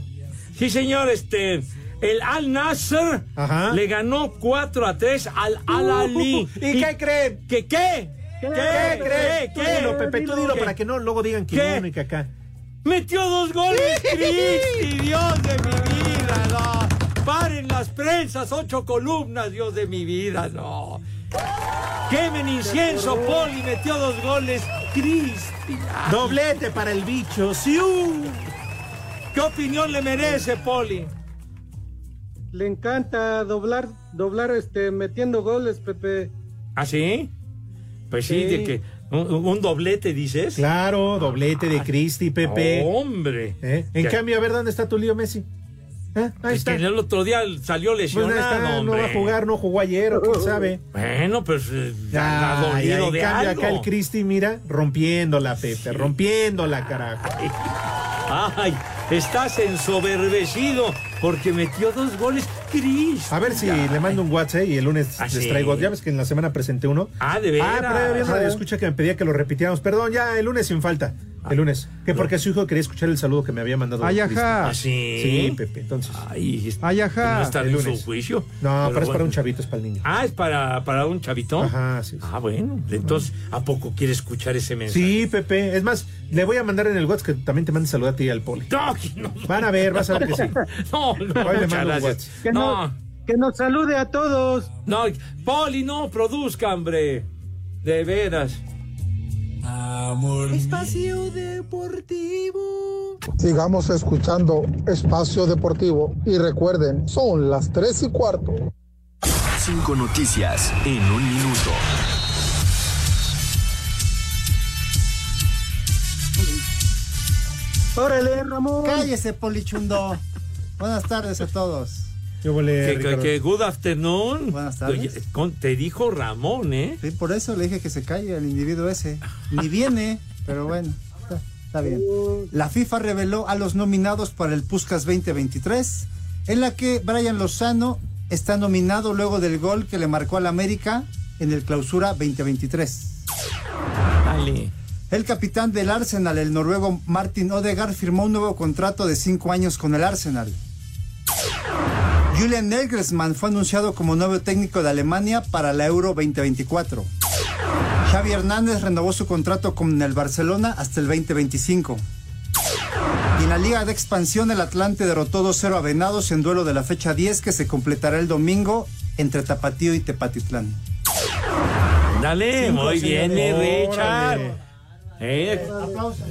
sí, señor, este. El Al Nasser Ajá. le ganó 4 a 3 al Al Ali. ¿Y qué creen? ¿Qué qué? ¿Qué, ¿Qué creen? ¿Qué? dilo, Pepe, tú dilo ¿Qué? para que no luego digan que ¿Qué? uno y que acá. Metió dos goles, Cristi, Dios de mi vida, no. Paren las prensas, ocho columnas, Dios de mi vida, no. Quemen incienso, Poli metió dos goles, Cristi. Doblete para el bicho, ¡siu! ¿Qué opinión le merece, Poli? Le encanta doblar, doblar, este, metiendo goles, Pepe. ¿Ah, sí? Pues sí, Sí. de que un, un doblete, dices. Claro, doblete de Cristi, Pepe. Hombre. ¿Eh? En cambio, a ver, ¿dónde está tu lío Messi? ¿Eh? Ahí Es está. que el otro día salió Pues lesionado, está, no va a jugar, no jugó ayer, o quién sabe. Bueno, pues eh, Ya, ha dolido en de cambio algo. acá el Cristi, mira, rompiéndola, Pepe, rompiéndola, carajo. Ay, estás ensoberbecido porque metió dos goles, Cris. A ver si le mando un WhatsApp y el lunes ¿Ah, les sí? traigo. Ya ves que en la semana presenté uno. Ah, de veras. Ah, pero había un radio escucha que me pedía que lo repitiéramos. Perdón, ya el lunes sin falta. El lunes. Que porque su hijo quería escuchar el saludo que me había mandado. Ay, Cristi. ajá. ¿Ah, sí? Sí, Pepe, entonces. Ay, Ay, no ajá. está el en su juicio. No, pero, es para un chavito, es para el niño. Ah, es para, para un chavito. Ajá, sí. sí. Ah, bueno. Entonces, ¿a poco quiere escuchar ese mensaje? Sí, Pepe. Es más, le voy a mandar en el WhatsApp que también te mande saludar a ti y al poli. No, no. Van a ver, vas a ver que sí. (laughs) No, no, Hoy le mando un gracias. WhatsApp. Que No, no, que nos salude a todos. no, Poli, no produzca, hombre. De veras. Espacio Deportivo. Sigamos escuchando Espacio Deportivo y recuerden, son las 3 y cuarto. Cinco noticias en un minuto. Órale, Ramón. Cállese, Polichundo. Buenas tardes a todos. Yo volé, Que, que, good afternoon. Buenas tardes. Te dijo Ramón, ¿eh? Sí, por eso le dije que se calle el individuo ese. Ni viene, pero bueno, está, está bien. La FIFA reveló a los nominados para el Puskas 2023, en la que Brian Lozano está nominado luego del gol que le marcó al América en el Clausura 2023. Dale. El capitán del Arsenal, el noruego Martin Odegaard, firmó un nuevo contrato de cinco años con el Arsenal. Julian Nagelsmann fue anunciado como nuevo técnico de Alemania para la Euro 2024. Xavi Hernández renovó su contrato con el Barcelona hasta el 2025. Y en la Liga de Expansión, el Atlante derrotó 2-0 a Venados en duelo de la fecha 10 que se completará el domingo entre Tapatío y Tepatitlán. Dale, Cinco, muy bien, mi. Richard. Órale. Eh,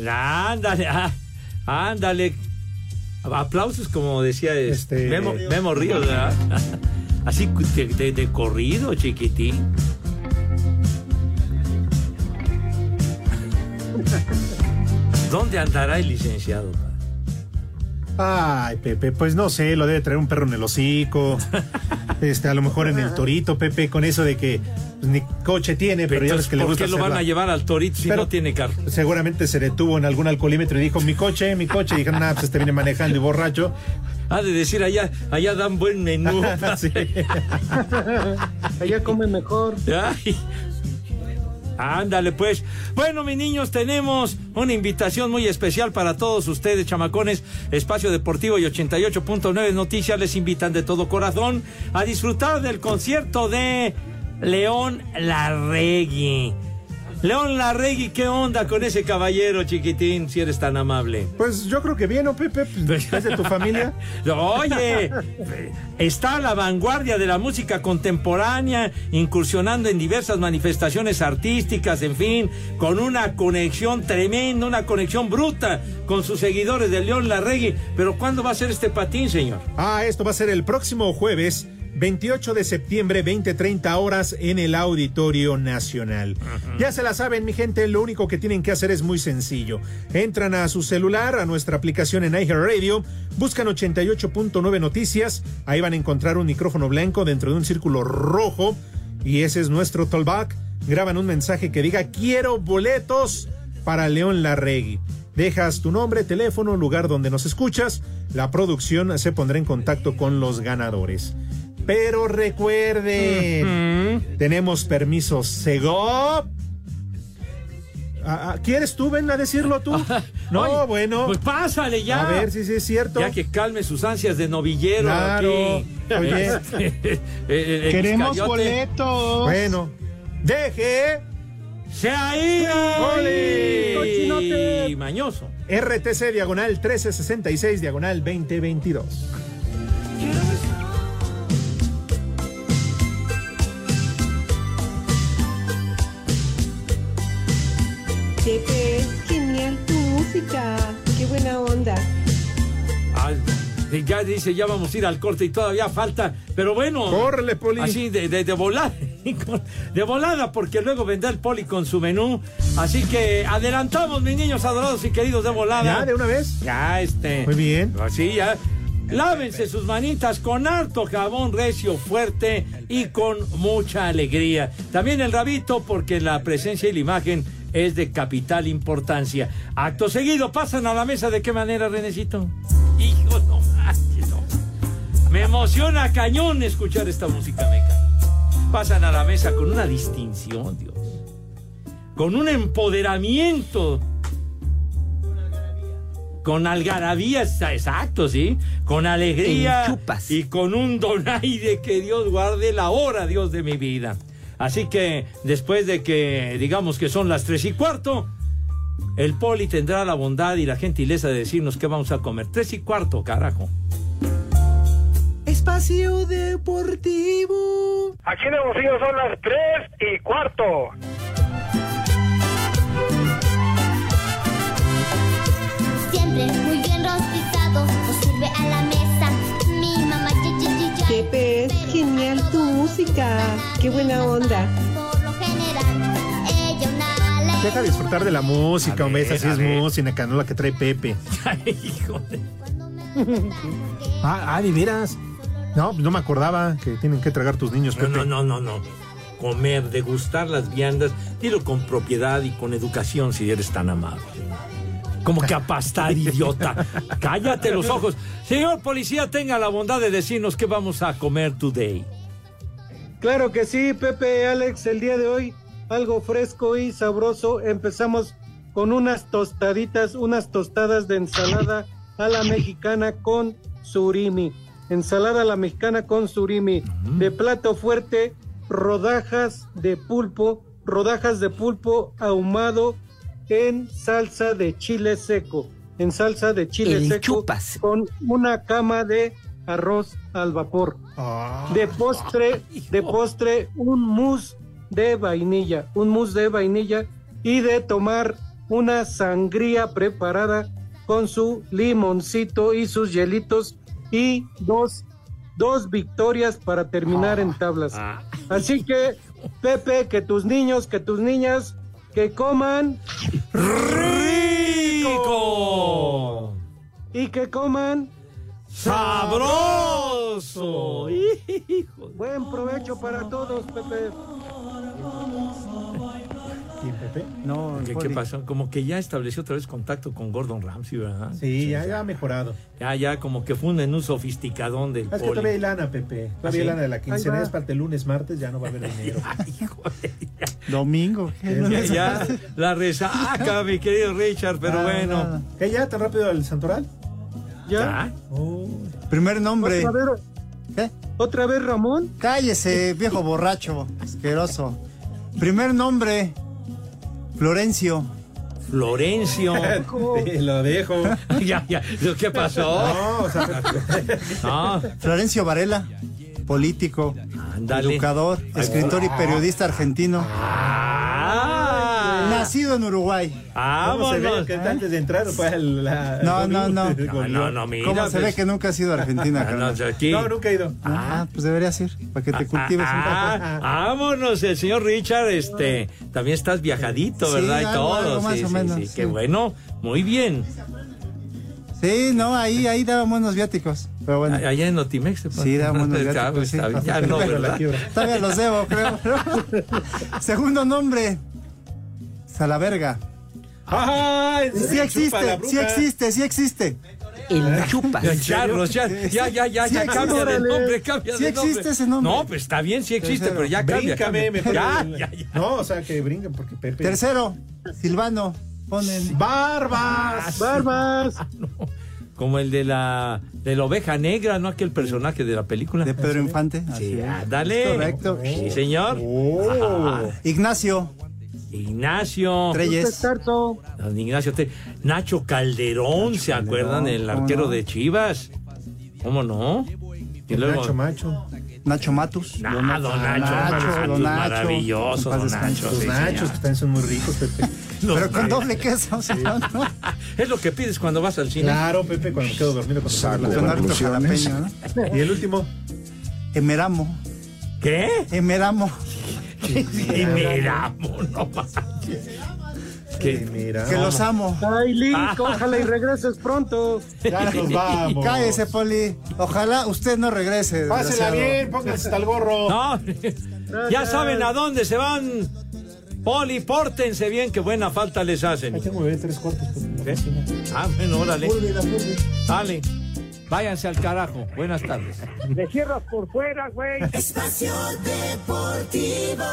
ándale, ah, ándale. Aplausos, como decía este, Memo, Memo Ríos, ¿verdad? (laughs) Así de, de- de corrido, chiquitín. ¿Dónde andará el licenciado? Ay, Pepe, pues no sé, lo debe traer un perro en el hocico. (laughs) Este, a lo mejor en el torito, Pepe, con eso de que ni coche tiene, pero ya ves que le ¿Por gusta qué lo van a llevar al torito si Pero- no tiene carro? Seguramente se detuvo en algún alcoholímetro y dijo, mi coche, mi coche. Y dijeron, nada, pues este viene manejando y borracho. Ha de decir, allá, allá dan buen menú. (laughs) (laughs) Allá come mejor. Ay. Ándale, pues. Bueno, mis niños, tenemos una invitación muy especial para todos ustedes, chamacones. Espacio Deportivo y 88.9 Noticias les invitan de todo corazón a disfrutar del concierto de León Larregui. León Larregui, ¿qué onda con ese caballero, chiquitín, si eres tan amable? Pues yo creo que bien, ¿no, Pepe? Pues, (laughs) ¿Es de tu familia? Oye, está a la vanguardia de la música contemporánea, incursionando en diversas manifestaciones artísticas, en fin, con una conexión tremenda, una conexión bruta con sus seguidores de León Larregui. Pero ¿cuándo va a ser este patín, señor? Ah, esto va a ser el próximo jueves, 28 de septiembre, 20-30 horas en el Auditorio Nacional. Ya se la saben, mi gente, lo único que tienen que hacer es muy sencillo. Entran a su celular, a nuestra aplicación en iHeartRadio, buscan 88.9 Noticias, ahí van a encontrar un micrófono blanco dentro de un círculo rojo, y ese es nuestro tollback. Graban un mensaje que diga, quiero boletos para León Larregui. Dejas tu nombre, teléfono, lugar donde nos escuchas. La producción se pondrá en contacto con los ganadores. Pero recuerden, tenemos permisos Segov. Ah, ah, ¿Quieres tú, ven a decirlo tú? (laughs) No, Oye, bueno. Pues pásale ya. A ver si sí es cierto. Ya que calme sus ansias de novillero. Claro. aquí. Oye. (laughs) Este, el- el Queremos Vizcayote. boletos. Bueno, deje. ¡Se ahí! ¡Ole! Mañoso. RTC diagonal 1366 diagonal 2022. Pepe, genial tu música. Qué buena onda. Ay, ya dice, ya vamos a ir al corte y todavía falta. Pero bueno. Córrele, Poli. Así de, de, de volada. (laughs) De volada, porque luego vendrá el Poli con su menú. Así que adelantamos, mis niños adorados y queridos de volada. ¿Ya, de una vez? Ya, este. Muy bien. Así ya. Lávense sus manitas con harto jabón recio, fuerte y con mucha alegría. También el rabito, porque la presencia y la imagen es de capital importancia. Acto seguido, pasan a la mesa. ¿De qué manera, Renecito? Hijo, no manches, no. Me emociona cañón escuchar esta música meca. Pasan a la mesa con una distinción, Dios. Con un empoderamiento. Con algarabía, está- exacto, sí. Con alegría. Y con un donaire que Dios guarde la hora, Dios de mi vida. Así que después de que digamos que son las tres y cuarto, el poli tendrá la bondad y la gentileza de decirnos qué vamos a comer. Tres y cuarto, carajo. Espacio Deportivo. Aquí en Hermosillo son las 3 y cuarto. Siempre muy bien rostizado, nos sirve a la mesa. Música. Qué buena onda. Por lo general, ella una alegría. Deja de disfrutar de la música, hombre. Esa sí es música, no la que trae Pepe. (laughs) (laughs) ah, ah, de veras. No, no me acordaba que tienen que tragar tus niños, No, Pepe. no, no, no, no. Comer, degustar las viandas, dilo con propiedad y con educación si eres tan amable. Como que a pastar, (laughs) idiota. Cállate los ojos. Señor policía, tenga la bondad de decirnos qué vamos a comer today. Claro que sí, Pepe, Alex, el día de hoy algo fresco y sabroso. Empezamos con unas tostaditas, unas tostadas de ensalada a la mexicana con surimi. Ensalada a la mexicana con surimi. De plato fuerte, rodajas de pulpo rodajas de pulpo ahumado en salsa de chile seco, en salsa de chile El seco chupas. con una cama de arroz al vapor. De postre, de postre un mousse de vainilla, un mousse de vainilla y de tomar una sangría preparada con su limoncito y sus hielitos y dos, dos victorias para terminar en tablas. Así que, Pepe, que tus niños, que tus niñas, que coman rico y que coman sabroso. Hijo. Buen provecho para todos, Pepe. ¿Quién, Pepe? No, ¿Qué, qué pasó? Como que ya estableció otra vez contacto con Gordon Ramsay, ¿verdad? Sí, ya, ya ha mejorado. Ya, ya, como que fue un menú sofisticadón del Es que poli. todavía hay lana, Pepe. Todavía ¿Ah, sí? hay lana de la quincena. Es para el lunes, martes, ya no va a haber (laughs) dinero. (laughs) Domingo. Ya, ya, la resaca, mi querido Richard, pero Ah, bueno. nada. ¿Qué ya tan rápido al Santoral? ¿Ya? Oh. Primer nombre. ¿Otra vez, ¿Qué? ¿Otra vez Ramón? Cállese, viejo borracho, asqueroso. Primer nombre, Florencio. Florencio. (laughs) Te lo dejo. (laughs) ya, ya. ¿Qué pasó? No, o sea, (laughs) No, Florencio Varela, político, educador, escritor y periodista argentino. Ah, Nacido en Uruguay. ¿cómo se ve vámonos. que antes de entrar fue el, la, No, el (laughs) no, no. No, no, no, mira. ¿Cómo se ve pues, que nunca has ido a Argentina, (laughs) ah, no. No, nunca he ido. Ah, pues deberías ir, para que te cultives un Ah, poco. vámonos, el señor Richard, este, también estás viajadito, Sí, ¿verdad? y todo. algo más sí, o sí, menos, sí, sí. Qué bueno, muy bien. Sí, no, ahí, ahí daban buenos viáticos. Pero bueno, Allá en Notimex. te Sí, da buenos (laughs) viáticos, sí. está bien, Ya no, todavía los debo, creo. Segundo nombre, Salaverga. ¡Ay! Sí existe, sí existe, sí existe. El chupas. Charlos, ya, ya, ya, ya, Sí ya existe, cambia de nombre, cambia Sí de nombre. existe ese nombre. No, pues está bien, sí existe, Tercero. pero ya cambia. Bríncame, cambia. mejor. Ya, ya, ya. No, o sea, que brinquen porque Pepe. Tercero, Silvano. Ponen. ¡Barbas! ¡Barbas! Como el de la, de la oveja negra, ¿no? Aquel personaje de la película. De Pedro Infante. Sí, dale. Correcto. Sí, señor. Oh. Ignacio Ignacio. Treyes. Don Ignacio Te- Nacho Calderón, ¿se acuerdan? El ¿cómo arquero no? de Chivas. ¿Cómo no? Y luego. Nacho Macho. Nacho Matus. Ah, Don- don Nacho, Nacho, don Nacho. maravilloso, don. Nacho. Los sí, nachos, que también son muy ricos, Pepe. (laughs) Pero con doble queso. ¿sí? ¿no? Es lo que pides cuando vas al cine. Claro, Pepe, cuando me quedo dormido con Con harto jalapeño, ¿no? Y el último. Emeramo. ¿Qué? Emeramo. (laughs) Y miramos, no manches. Que, Mira. Que los amo. Ay, Lick, Ah. ojalá y regreses pronto. Ya nos vamos. Cállese, Poli. Ojalá usted no regrese. Pásela desgraciado. bien, pónganse hasta el gorro. No, ya saben a dónde se van. Poli, pórtense bien, que buena falta les hacen. Ahí tengo bebé tres cuartos. Pepe. Ah, bueno, órale. Dale. Váyanse al carajo. Buenas tardes. Le cierras por fuera, güey. Espacio Deportivo.